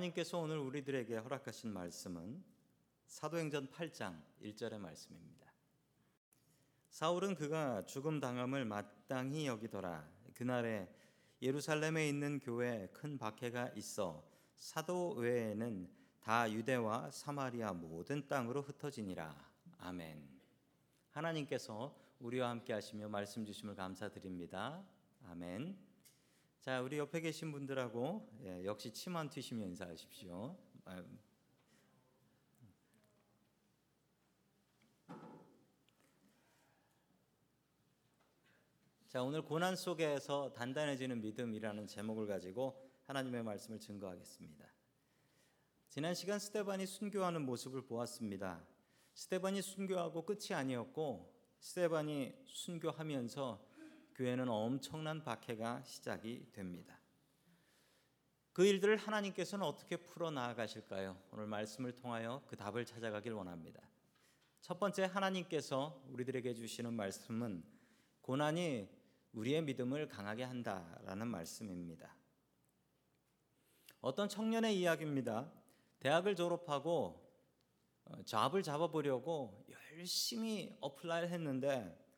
하나님께서 오늘 우리들에게 허락하신 말씀은 사도행전 8장 1절의 말씀입니다. 사울은 그가 죽음 당함을 마땅히 여기더라. 그날에 예루살렘에 있는 교회에 큰 박해가 있어 사도 외에는 다 유대와 사마리아 모든 땅으로 흩어지니라. 아멘. 하나님께서 우리와 함께 하시며 말씀 주심을 감사드립니다. 아멘. 자, 우리 옆에 계신 분들하고 예, 역시 침 안 튀시며 인사하십시오. 아, 자, 오늘 고난 속에서 단단해지는 믿음이라는 제목을 가지고 하나님의 말씀을 증거하겠습니다. 지난 시간 스테반이 순교하는 모습을 보았습니다. 스테반이 순교하고 끝이 아니었고 스테반이 순교하면서 교회는 엄청난 박해가 시작이 됩니다. 그 일들을 하나님께서는 어떻게 풀어 나가실까요? 오늘 말씀을 통하여 그 답을 찾아가길 원합니다. 첫 번째 하나님께서 우리들에게 주시는 말씀은 고난이 우리의 믿음을 강하게 한다라는 말씀입니다. 어떤 청년의 이야기입니다. 대학을 졸업하고 어, 잡을 잡아보려고 열심히 apply를 했는데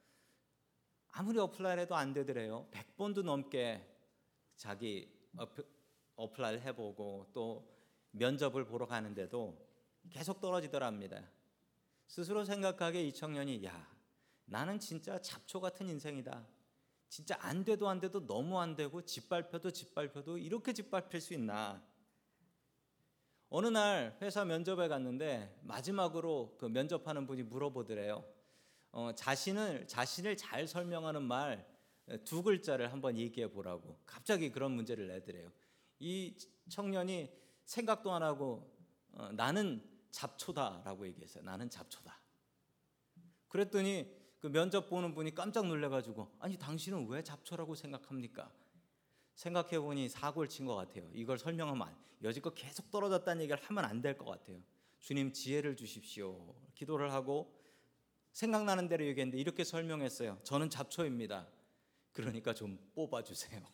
아무리 apply를 해도 안 되더래요. 100번도 넘게 자기 apply를 해보고 또 면접을 보러 가는데도 계속 떨어지더랍니다. 스스로 생각하기에 이 청년이 야 나는 진짜 잡초 같은 인생이다. 진짜 안 돼도 안 돼도 너무 안 되고 짓밟혀도 짓밟혀도 이렇게 짓밟힐 수 있나. 어느 날 회사 면접에 갔는데 마지막으로 그 면접하는 분이 물어보더래요. 어, 자신을 자신을 잘 설명하는 말 두 글자를 한번 얘기해 보라고. 갑자기 그런 문제를 내더래요. 이 청년이 생각도 안 하고 어, 나는 잡초다라고 얘기했어요. 나는 잡초다. 그랬더니 그 면접 보는 분이 깜짝 놀래가지고 아니 당신은 왜 잡초라고 생각합니까? 생각해 보니 사고를 친 것 같아요. 이걸 설명하면 안, 여지껏 계속 떨어졌다는 얘기를 하면 안 될 것 같아요. 주님 지혜를 주십시오. 기도를 하고 생각나는 대로 얘기했는데 이렇게 설명했어요. 저는 잡초입니다. 그러니까 좀 뽑아주세요.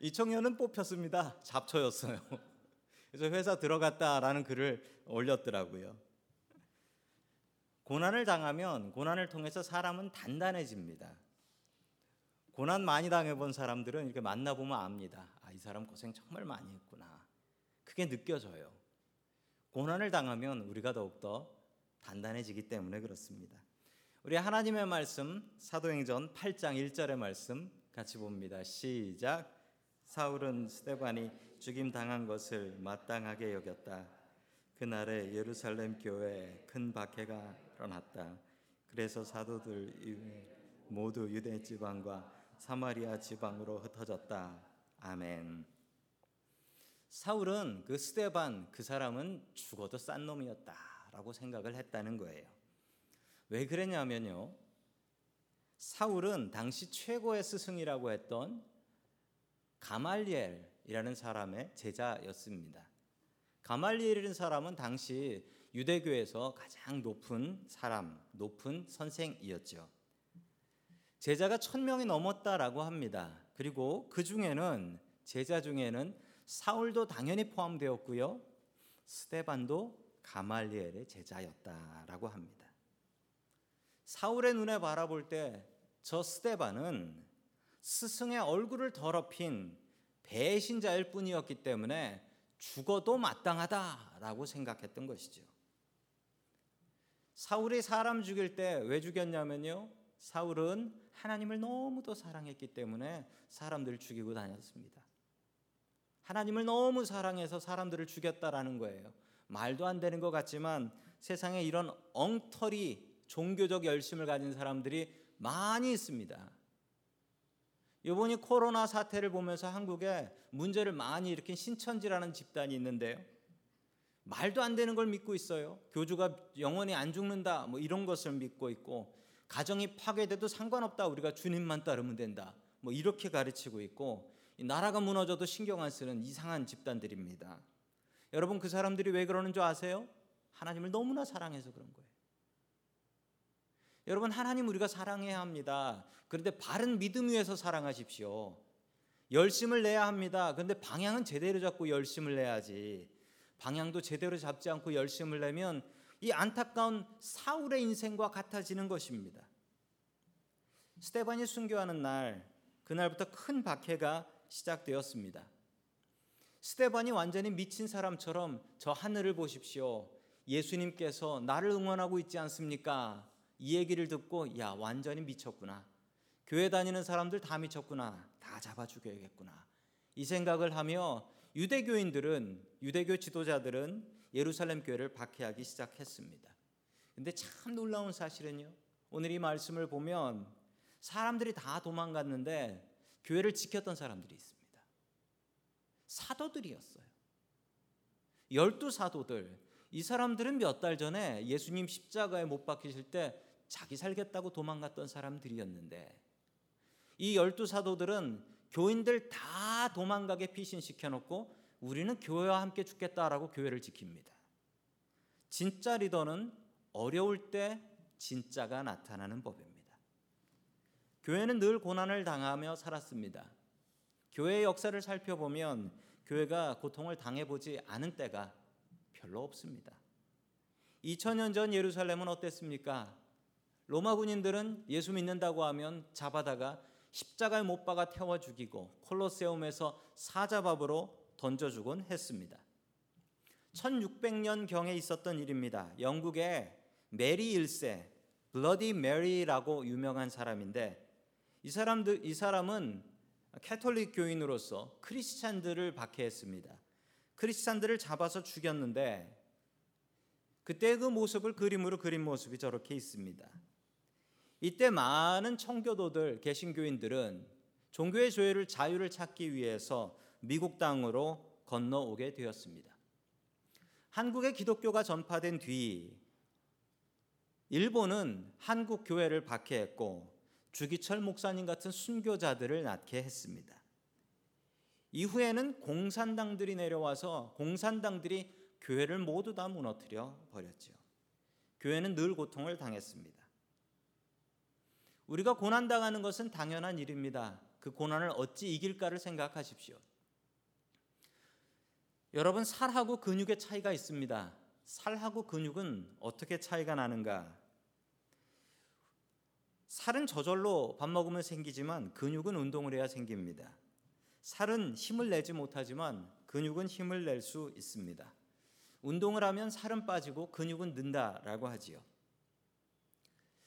이 청년은 뽑혔습니다. 잡초였어요. 그래서 회사 들어갔다라는 글을 올렸더라고요. 고난을 당하면 고난을 통해서 사람은 단단해집니다. 고난 많이 당해본 사람들은 이렇게 만나보면 압니다. 아, 이 사람 고생 정말 많이 했구나. 그게 느껴져요. 고난을 당하면 우리가 더욱더 단단해지기 때문에 그렇습니다. 우리 하나님의 말씀 사도행전 8장 1절의 말씀 같이 봅니다. 시작. 사울은 스테반이 죽임 당한 것을 마땅하게 여겼다. 그날에 예루살렘 교회에 큰 박해가 일어났다. 그래서 사도들 모두 유대 지방과 사마리아 지방으로 흩어졌다. 아멘. 사울은 그 스테반 그 사람은 죽어도 싼 놈이었다라고 생각을 했다는 거예요. 왜 그랬냐면요. 사울은 당시 최고의 스승이라고 했던 가말리엘이라는 사람의 제자였습니다. 가말리엘이라는 사람은 당시 유대교에서 가장 높은 사람, 높은 선생이었죠. 제자가 천 명이 넘었다라고 합니다. 그리고 그 중에는 제자 중에는 사울도 당연히 포함되었고요. 스테반도 가말리엘의 제자였다라고 합니다. 사울의 눈에 바라볼 때 저 스테반은 스승의 얼굴을 더럽힌 배신자일 뿐이었기 때문에 죽어도 마땅하다라고 생각했던 것이죠. 사울이 사람 죽일 때 왜 죽였냐면요. 사울은 하나님을 너무도 사랑했기 때문에 사람들을 죽이고 다녔습니다. 하나님을 너무 사랑해서 사람들을 죽였다라는 거예요. 말도 안 되는 것 같지만 세상에 이런 엉터리 종교적 열심을 가진 사람들이 많이 있습니다. 이번이 코로나 사태를 보면서 한국에 문제를 많이 일으킨 신천지라는 집단이 있는데요. 말도 안 되는 걸 믿고 있어요. 교주가 영원히 안 죽는다. 뭐 이런 것을 믿고 있고 가정이 파괴돼도 상관없다. 우리가 주님만 따르면 된다. 뭐 이렇게 가르치고 있고 나라가 무너져도 신경 안 쓰는 이상한 집단들입니다. 여러분 그 사람들이 왜 그러는 줄 아세요? 하나님을 너무나 사랑해서 그런 거예요. 여러분 하나님 우리가 사랑해야 합니다. 그런데 바른 믿음 위에서 사랑하십시오. 열심을 내야 합니다. 그런데 방향은 제대로 잡고 열심을 내야지. 방향도 제대로 잡지 않고 열심을 내면 이 안타까운 사울의 인생과 같아지는 것입니다. 스테반이 순교하는 날 그날부터 큰 박해가 시작되었습니다. 스테반이 완전히 미친 사람처럼 저 하늘을 보십시오. 예수님께서 나를 응원하고 있지 않습니까? 이 얘기를 듣고 야 완전히 미쳤구나. 교회 다니는 사람들 다 미쳤구나. 다 잡아 죽여야겠구나. 이 생각을 하며 유대교인들은 유대교 지도자들은 예루살렘 교회를 박해하기 시작했습니다. 근데 참 놀라운 사실은요. 오늘 이 말씀을 보면 사람들이 다 도망갔는데 교회를 지켰던 사람들이 있습니다. 사도들이었어요. 열두 사도들. 이 사람들은 몇 달 전에 예수님 십자가에 못 박히실 때 자기 살겠다고 도망갔던 사람들이었는데 이 열두 사도들은 교인들 다 도망가게 피신시켜 놓고 우리는 교회와 함께 죽겠다라고 교회를 지킵니다. 진짜 리더는 어려울 때 진짜가 나타나는 법입니다. 교회는 늘 고난을 당하며 살았습니다. 교회의 역사를 살펴보면 교회가 고통을 당해보지 않은 때가 별로 없습니다. 2000년 전 예루살렘은 어땠습니까? 로마 군인들은 예수 믿는다고 하면 잡아다가 십자가에 못 박아 태워 죽이고 콜로세움에서 사자밥으로 던져 주곤 했습니다. 1600년 경에 있었던 일입니다. 영국의 메리 1세 블러디 메리라고 유명한 사람인데 이 사람들 이 사람은 캐톨릭 교인으로서 크리스찬들을 박해했습니다. 크리스찬들을 잡아서 죽였는데 그때 그 모습을 그림으로 그린 모습이 저렇게 있습니다. 이때 많은 청교도들 개신교인들은 종교의 조회를 자유를 찾기 위해서 미국 땅으로 건너오게 되었습니다. 한국의 기독교가 전파된 뒤 일본은 한국 교회를 박해했고 주기철 목사님 같은 순교자들을 낳게 했습니다. 이후에는 공산당들이 내려와서 공산당들이 교회를 모두 다 무너뜨려 버렸죠. 교회는 늘 고통을 당했습니다. 우리가 고난 당하는 것은 당연한 일입니다. 그 고난을 어찌 이길까를 생각하십시오. 여러분 살하고 근육의 차이가 있습니다. 살하고 근육은 어떻게 차이가 나는가? 살은 저절로 밥 먹으면 생기지만 근육은 운동을 해야 생깁니다. 살은 힘을 내지 못하지만 근육은 힘을 낼 수 있습니다. 운동을 하면 살은 빠지고 근육은 는다라고 하지요.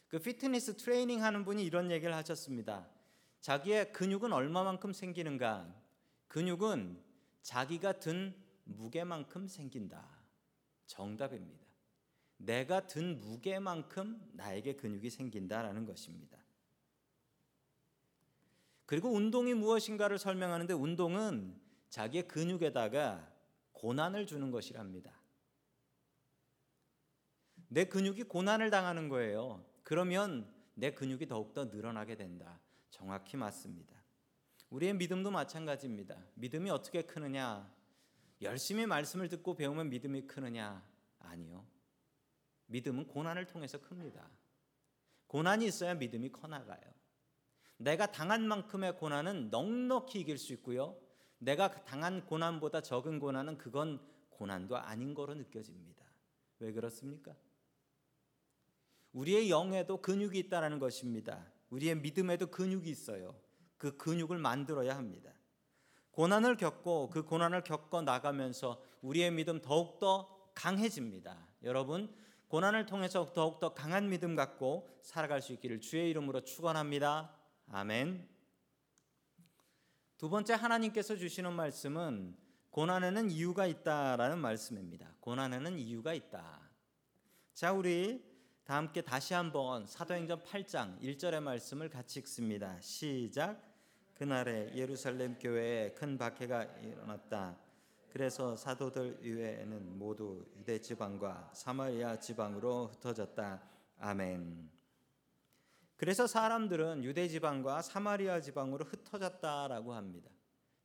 그 피트니스 트레이닝 하는 분이 이런 얘기를 하셨습니다. 자기의 근육은 얼마만큼 생기는가? 근육은 자기가 든 무게만큼 생긴다. 정답입니다. 내가 든 무게만큼 나에게 근육이 생긴다라는 것입니다. 그리고 운동이 무엇인가를 설명하는데 운동은 자기의 근육에다가 고난을 주는 것이랍니다. 내 근육이 고난을 당하는 거예요. 그러면 내 근육이 더욱더 늘어나게 된다. 정확히 맞습니다. 우리의 믿음도 마찬가지입니다. 믿음이 어떻게 크느냐? 열심히 말씀을 듣고 배우면 믿음이 크느냐? 아니요. 믿음은 고난을 통해서 큽니다. 고난이 있어야 믿음이 커나가요. 내가 당한 만큼의 고난은 넉넉히 이길 수 있고요. 내가 당한 고난보다 적은 고난은 그건 고난도 아닌 거로 느껴집니다. 왜 그렇습니까? 우리의 영에도 근육이 있다는 것입니다. 우리의 믿음에도 근육이 있어요. 그 근육을 만들어야 합니다. 고난을 겪고 그 고난을 겪어 나가면서 우리의 믿음 더욱더 강해집니다. 여러분, 고난을 통해서 더욱더 강한 믿음 갖고 살아갈 수 있기를 주의 이름으로 축원합니다. 아멘. 두 번째 하나님께서 주시는 말씀은 고난에는 이유가 있다라는 말씀입니다. 고난에는 이유가 있다. 자, 우리 다 함께 다시 한번 사도행전 8장 1절의 말씀을 같이 읽습니다. 시작. 그날에 예루살렘 교회에 큰 박해가 일어났다. 그래서 사도들 이외에는 모두 유대 지방과 사마리아 지방으로 흩어졌다. 아멘. 그래서 사람들은 유대 지방과 사마리아 지방으로 흩어졌다라고 합니다.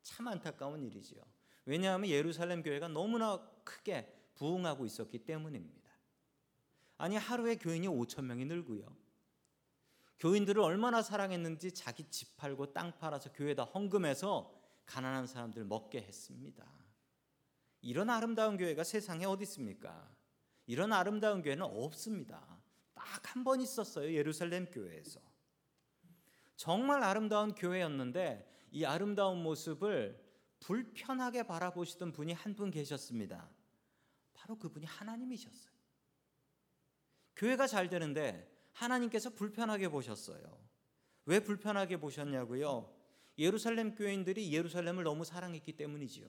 참 안타까운 일이지요. 왜냐하면 예루살렘 교회가 너무나 크게 부흥하고 있었기 때문입니다. 아니 하루에 교인이 5천 명이 늘고요. 교인들을 얼마나 사랑했는지 자기 집 팔고 땅 팔아서 교회에다 헌금해서 가난한 사람들 먹게 했습니다. 이런 아름다운 교회가 세상에 어디 있습니까? 이런 아름다운 교회는 없습니다. 딱 한 번 있었어요. 예루살렘 교회에서. 정말 아름다운 교회였는데 이 아름다운 모습을 불편하게 바라보시던 분이 한 분 계셨습니다. 바로 그분이 하나님이셨어요. 교회가 잘 되는데 하나님께서 불편하게 보셨어요. 왜 불편하게 보셨냐고요? 예루살렘 교인들이 예루살렘을 너무 사랑했기 때문이지요.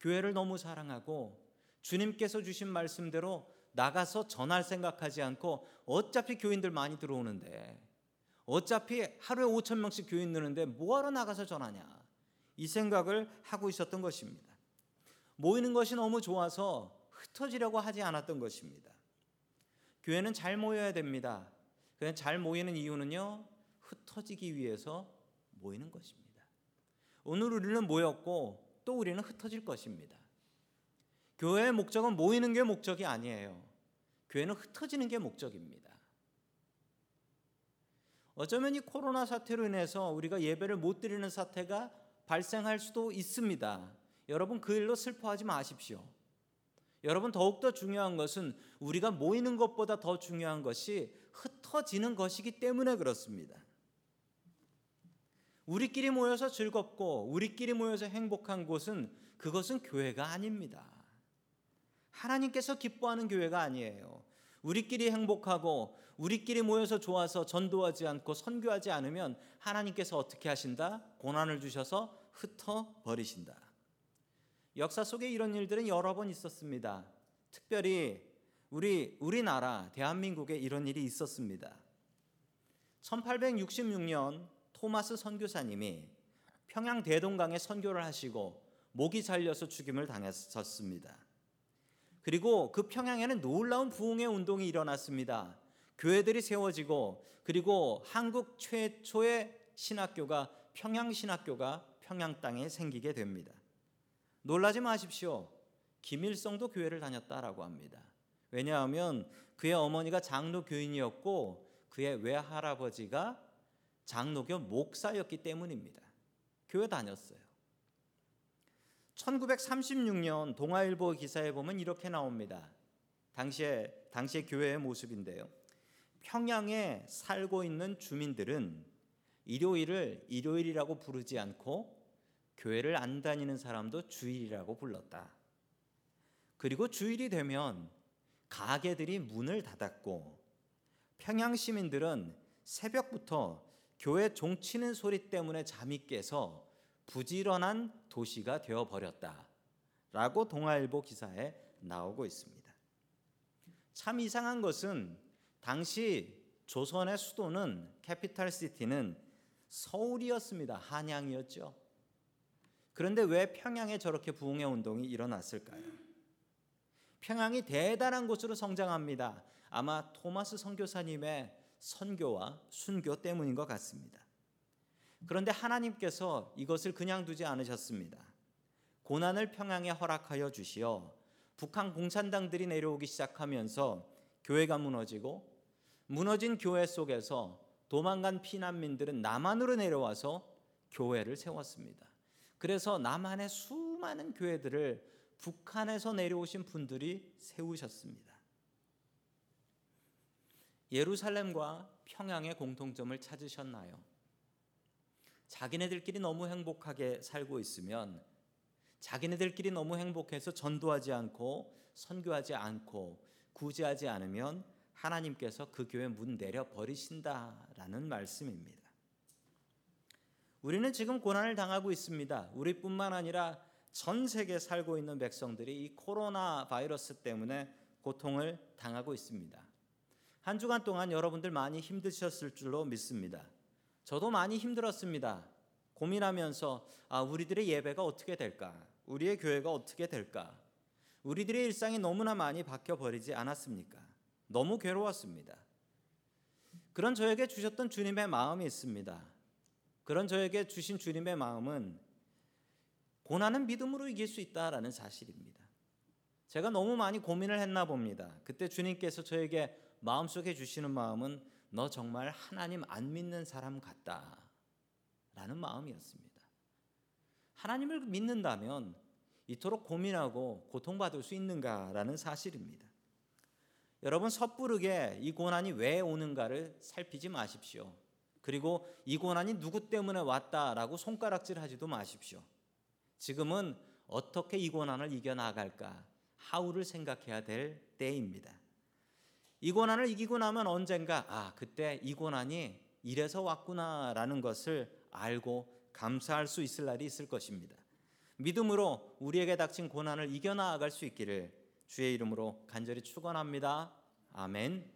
교회를 너무 사랑하고 주님께서 주신 말씀대로 나가서 전할 생각하지 않고 어차피 교인들 많이 들어오는데 어차피 하루에 5천 명씩 교인 느는데 뭐하러 나가서 전하냐 이 생각을 하고 있었던 것입니다. 모이는 것이 너무 좋아서 흩어지려고 하지 않았던 것입니다. 교회는 잘 모여야 됩니다. 그냥 잘 모이는 이유는요 흩어지기 위해서 모이는 것입니다. 오늘 우리는 모였고 또 우리는 흩어질 것입니다. 교회의 목적은 모이는 게 목적이 아니에요. 교회는 흩어지는 게 목적입니다. 어쩌면 이 코로나 사태로 인해서 우리가 예배를 못 드리는 사태가 발생할 수도 있습니다. 여러분 그 일로 슬퍼하지 마십시오. 여러분 더욱더 중요한 것은 우리가 모이는 것보다 더 중요한 것이 흩어지는 것이기 때문에 그렇습니다. 우리끼리 모여서 즐겁고 우리끼리 모여서 행복한 곳은 그것은 교회가 아닙니다. 하나님께서 기뻐하는 교회가 아니에요. 우리끼리 행복하고 우리끼리 모여서 좋아서 전도하지 않고 선교하지 않으면 하나님께서 어떻게 하신다? 고난을 주셔서 흩어 버리신다. 역사 속에 이런 일들은 여러 번 있었습니다. 특별히 우리 우리나라 대한민국에 이런 일이 있었습니다. 1866년 토마스 선교사님이 평양 대동강에 선교를 하시고 목이 잘려서 죽임을 당했었습니다. 그리고 그 평양에는 놀라운 부흥의 운동이 일어났습니다. 교회들이 세워지고 그리고 한국 최초의 신학교가 평양 신학교가 평양 땅에 생기게 됩니다. 놀라지 마십시오. 김일성도 교회를 다녔다라고 합니다. 왜냐하면 그의 어머니가 장로 교인이었고 그의 외할아버지가 장로교 목사였기 때문입니다. 교회 다녔어요. 1936년 동아일보 기사에 보면 이렇게 나옵니다. 당시에 당시의 교회의 모습인데요. 평양에 살고 있는 주민들은 일요일을 일요일이라고 부르지 않고 교회를 안 다니는 사람도 주일이라고 불렀다. 그리고 주일이 되면 가게들이 문을 닫았고 평양 시민들은 새벽부터 교회 종치는 소리 때문에 잠이 깨서 부지런한 도시가 되어 버렸다라고 동아일보 기사에 나오고 있습니다. 참 이상한 것은 당시 조선의 수도는 capital city는 서울이었습니다. 한양이었죠. 그런데 왜 평양에 저렇게 부흥의 운동이 일어났을까요? 평양이 대단한 곳으로 성장합니다. 아마 토마스 선교사님의 선교와 순교 때문인 것 같습니다. 그런데 하나님께서 이것을 그냥 두지 않으셨습니다. 고난을 평양에 허락하여 주시어 북한 공산당들이 내려오기 시작하면서 교회가 무너지고 무너진 교회 속에서 도망간 피난민들은 남한으로 내려와서 교회를 세웠습니다. 그래서 남한의 수많은 교회들을 북한에서 내려오신 분들이 세우셨습니다. 예루살렘과 평양의 공통점을 찾으셨나요? 자기네들끼리 너무 행복하게 살고 있으면 자기네들끼리 너무 행복해서 전도하지 않고 선교하지 않고 구제하지 않으면 하나님께서 그 교회 문 내려 버리신다라는 말씀입니다. 우리는 지금 고난을 당하고 있습니다. 우리뿐만 아니라 전 세계 살고 있는 백성들이 이 코로나 바이러스 때문에 고통을 당하고 있습니다. 한 주간 동안 여러분들 많이 힘드셨을 줄로 믿습니다. 저도 많이 힘들었습니다. 고민하면서 아, 우리들의 예배가 어떻게 될까? 우리의 교회가 어떻게 될까? 우리들의 일상이 너무나 많이 바뀌어 버리지 않았습니까? 너무 괴로웠습니다. 그런 저에게 주셨던 주님의 마음이 있습니다. 그런 저에게 주신 주님의 마음은 고난은 믿음으로 이길 수 있다라는 사실입니다. 제가 너무 많이 고민을 했나 봅니다. 그때 주님께서 저에게 마음속에 주시는 마음은 너 정말 하나님 안 믿는 사람 같다. 라는 마음이었습니다. 하나님을 믿는다면 이토록 고민하고 고통받을 수 있는가라는 사실입니다. 여러분 섣부르게 이 고난이 왜 오는가를 살피지 마십시오. 그리고 이 고난이 누구 때문에 왔다라고 손가락질 하지도 마십시오. 지금은 어떻게 이 고난을 이겨나갈까? 하우를 생각해야 될 때입니다. 이 고난을 이기고 나면 언젠가 아, 그때 이 고난이 이래서 왔구나라는 것을 알고 감사할 수 있을 날이 있을 것입니다. 믿음으로 우리에게 닥친 고난을 이겨나갈 수 있기를 주의 이름으로 간절히 축원합니다. 아멘.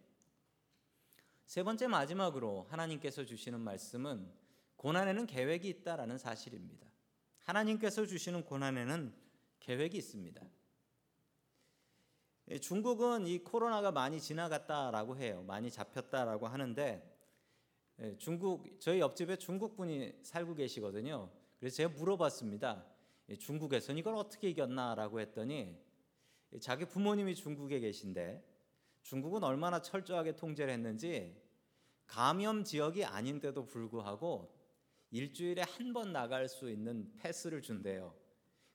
세 번째 마지막으로 하나님께서 주시는 말씀은 고난에는 계획이 있다라는 사실입니다. 하나님께서 주시는 고난에는 계획이 있습니다. 예, 중국은 이 코로나가 많이 지나갔다라고 해요. 많이 잡혔다라고 하는데 예, 중국 저희 옆집에 중국 분이 살고 계시거든요. 그래서 제가 물어봤습니다. 예, 중국에서는 이걸 어떻게 이겼나라고 했더니 자기 부모님이 중국에 계신데 중국은 얼마나 철저하게 통제를 했는지 감염 지역이 아닌데도 불구하고 일주일에 한 번 나갈 수 있는 패스를 준대요.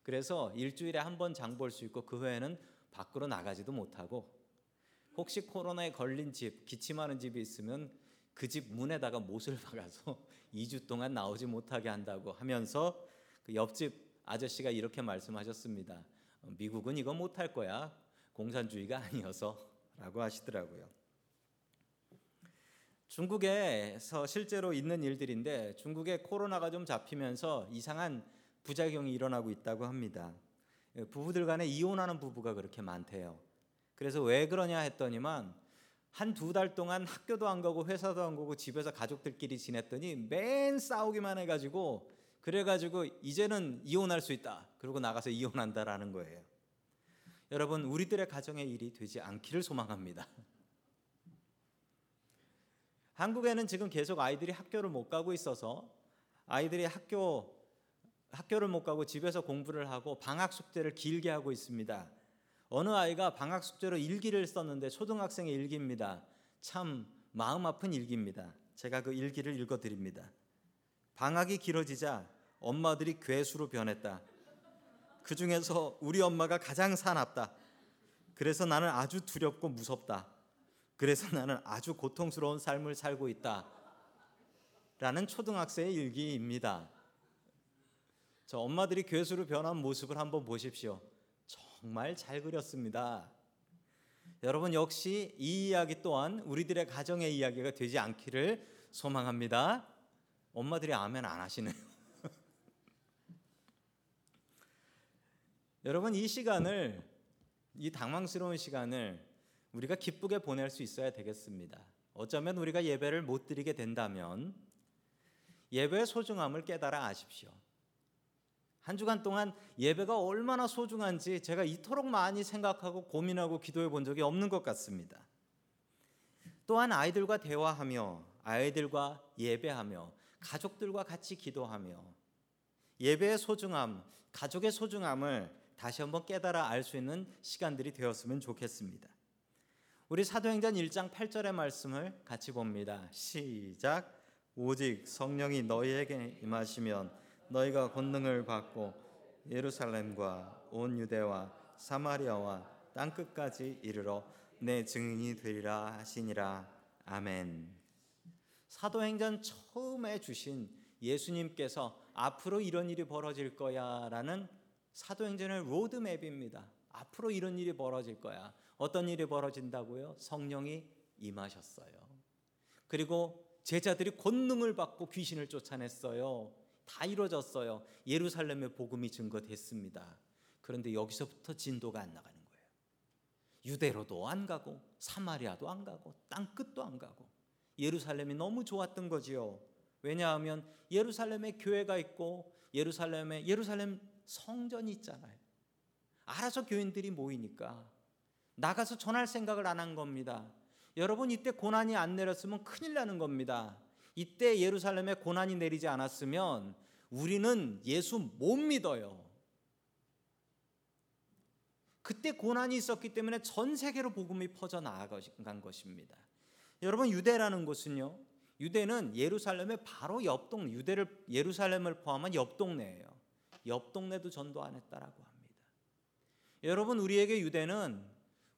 그래서 일주일에 한 번 장 볼 수 있고 그 외에는 밖으로 나가지도 못하고 혹시 코로나에 걸린 집, 기침하는 집이 있으면 그 집 문에다가 못을 박아서 2주 동안 나오지 못하게 한다고 하면서 그 옆집 아저씨가 이렇게 말씀하셨습니다. 미국은 이거 못할 거야. 공산주의가 아니어서 라고 하시더라고요. 중국에서 실제로 있는 일들인데 중국에 코로나가 좀 잡히면서 이상한 부작용이 일어나고 있다고 합니다. 부부들 간에 이혼하는 부부가 그렇게 많대요. 그래서 왜 그러냐 했더니만 한 두 달 동안 학교도 안 가고 회사도 안 가고 집에서 가족들끼리 지냈더니 맨 싸우기만 해가지고 그래가지고 이제는 이혼할 수 있다. 그러고 나가서 이혼한다라는 거예요. 여러분 우리들의 가정의 일이 되지 않기를 소망합니다. 한국에는 지금 계속 아이들이 학교를 못 가고 있어서 아이들이 학교 학교를 못 가고 집에서 공부를 하고 방학 숙제를 길게 하고 있습니다. 어느 아이가 방학 숙제로 일기를 썼는데 초등학생의 일기입니다. 참 마음 아픈 일기입니다. 제가 그 일기를 읽어 드립니다. 방학이 길어지자 엄마들이 괴수로 변했다. 그 중에서 우리 엄마가 가장 사납다. 그래서 나는 아주 두렵고 무섭다. 그래서 나는 아주 고통스러운 삶을 살고 있다. 라는 초등학생의 일기입니다. 저 엄마들이 괴수로 변한 모습을 한번 보십시오. 정말 잘 그렸습니다. 여러분 역시 이 이야기 또한 우리들의 가정의 이야기가 되지 않기를 소망합니다. 엄마들이 아멘 안 하시네요. 여러분 이 시간을 이 당황스러운 시간을 우리가 기쁘게 보낼 수 있어야 되겠습니다. 어쩌면 우리가 예배를 못 드리게 된다면 예배의 소중함을 깨달아 아십시오. 한 주간 동안 예배가 얼마나 소중한지 제가 이토록 많이 생각하고 고민하고 기도해 본 적이 없는 것 같습니다. 또한 아이들과 대화하며 아이들과 예배하며 가족들과 같이 기도하며 예배의 소중함, 가족의 소중함을 다시 한번 깨달아 알 수 있는 시간들이 되었으면 좋겠습니다. 우리 사도행전 1장 8절의 말씀을 같이 봅니다. 시작. 오직 성령이 너희에게 임하시면 너희가 권능을 받고 예루살렘과 온 유대와 사마리아와 땅 끝까지 이르러 내 증인이 되리라 하시니라 아멘. 사도행전 처음에 주신 예수님께서 앞으로 이런 일이 벌어질 거야라는 사도행전의 로드맵입니다. 앞으로 이런 일이 벌어질 거야. 어떤 일이 벌어진다고요? 성령이 임하셨어요. 그리고 제자들이 권능을 받고 귀신을 쫓아냈어요. 다 이루어졌어요. 예루살렘의 복음이 증거됐습니다. 그런데 여기서부터 진도가 안 나가는 거예요. 유대로도 안 가고 사마리아도 안 가고 땅 끝도 안 가고 예루살렘이 너무 좋았던 거지요. 왜냐하면 예루살렘에 교회가 있고 예루살렘에 예루살렘 성전이 있잖아요. 알아서 교인들이 모이니까 나가서 전할 생각을 안 한 겁니다. 여러분 이때 고난이 안 내렸으면 큰일 나는 겁니다. 이때 예루살렘에 고난이 내리지 않았으면 우리는 예수 못 믿어요. 그때 고난이 있었기 때문에 전 세계로 복음이 퍼져 나간 것입니다. 여러분 유대라는 곳은요. 유대는 예루살렘의 바로 옆 동네, 유대를 예루살렘을 포함한 옆 동네예요. 옆 동네도 전도 안 했다라고 합니다. 여러분 우리에게 유대는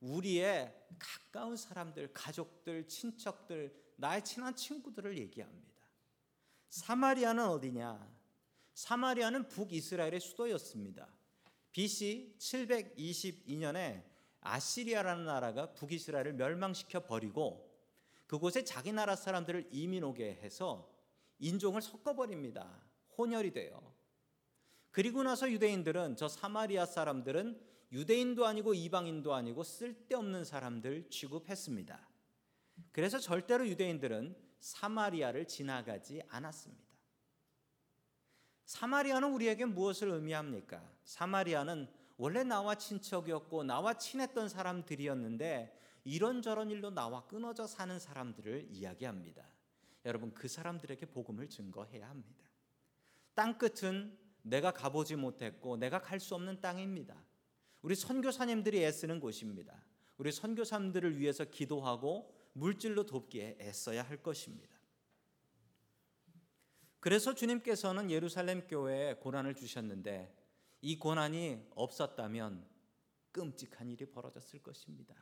우리의 가까운 사람들, 가족들, 친척들, 나의 친한 친구들을 얘기합니다. 사마리아는 어디냐? 사마리아는 북이스라엘의 수도였습니다. BC 722년에 아시리아라는 나라가 북이스라엘을 멸망시켜 버리고 그곳에 자기 나라 사람들을 이민 오게 해서 인종을 섞어 버립니다. 혼혈이 돼요. 그리고 나서 유대인들은 저 사마리아 사람들은 유대인도 아니고 이방인도 아니고 쓸데없는 사람들 취급했습니다. 그래서 절대로 유대인들은 사마리아를 지나가지 않았습니다. 사마리아는 우리에게 무엇을 의미합니까? 사마리아는 원래 나와 친척이었고 나와 친했던 사람들이었는데 이런저런 일로 나와 끊어져 사는 사람들을 이야기합니다. 여러분 그 사람들에게 복음을 증거해야 합니다. 땅 끝은 내가 가보지 못했고 내가 갈 수 없는 땅입니다. 우리 선교사님들이 애쓰는 곳입니다. 우리 선교사님들을 위해서 기도하고 물질로 돕기에 애써야 할 것입니다. 그래서 주님께서는 예루살렘 교회에 고난을 주셨는데 이 고난이 없었다면 끔찍한 일이 벌어졌을 것입니다.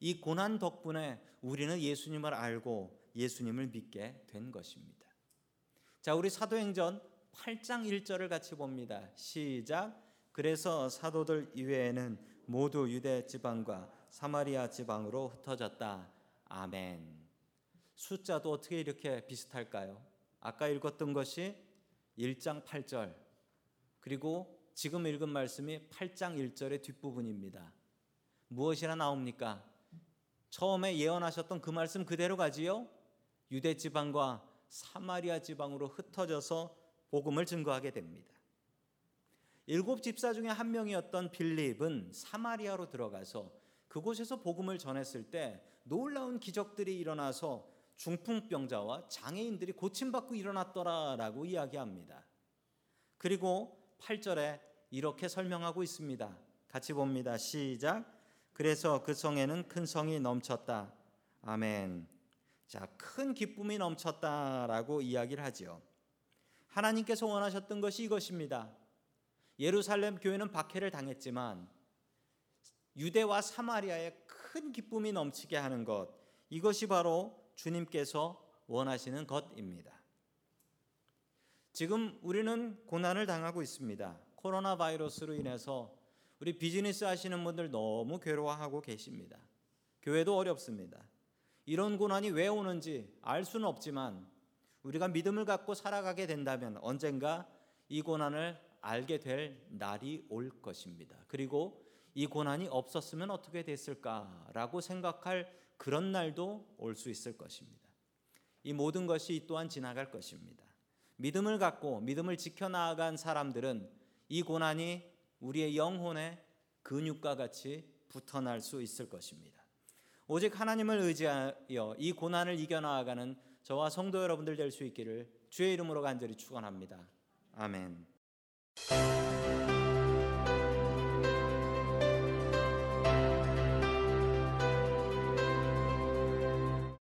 이 고난 덕분에 우리는 예수님을 알고 예수님을 믿게 된 것입니다. 자, 우리 사도행전 8장 1절을 같이 봅니다. 시작. 그래서 사도들 이외에는 모두 유대 지방과 사마리아 지방으로 흩어졌다. 아멘. 숫자도 어떻게 이렇게 비슷할까요? 아까 읽었던 것이 1장 8절 그리고 지금 읽은 말씀이 8장 1절의 뒷부분입니다. 무엇이나 나옵니까? 처음에 예언하셨던 그 말씀 그대로 가지요. 유대 지방과 사마리아 지방으로 흩어져서 복음을 증거하게 됩니다. 일곱 집사 중에 한 명이었던 빌립은 사마리아로 들어가서 그곳에서 복음을 전했을 때 놀라운 기적들이 일어나서 중풍병자와 장애인들이 고침받고 일어났더라라고 이야기합니다. 그리고 8절에 이렇게 설명하고 있습니다. 같이 봅니다. 시작. 그래서 그 성에는 큰 성이 넘쳤다. 아멘. 자, 큰 기쁨이 넘쳤다라고 이야기를 하지요. 하나님께서 원하셨던 것이 이것입니다. 예루살렘 교회는 박해를 당했지만 유대와 사마리아에 큰 기쁨이 넘치게 하는 것 이것이 바로 주님께서 원하시는 것입니다. 지금 우리는 고난을 당하고 있습니다. 코로나 바이러스로 인해서 우리 비즈니스 하시는 분들 너무 괴로워하고 계십니다. 교회도 어렵습니다. 이런 고난이 왜 오는지 알 수는 없지만 우리가 믿음을 갖고 살아가게 된다면 언젠가 이 고난을 알게 될 날이 올 것입니다. 그리고 이 고난이 없었으면 어떻게 됐을까라고 생각할 그런 날도 올 수 있을 것입니다. 이 모든 것이 또한 지나갈 것입니다. 믿음을 갖고 믿음을 지켜나간 사람들은 이 고난이 우리의 영혼의 근육과 같이 붙어날 수 있을 것입니다. 오직 하나님을 의지하여 이 고난을 이겨나가는 저와 성도 여러분들 될 수 있기를 주의 이름으로 간절히 축원합니다. 아멘.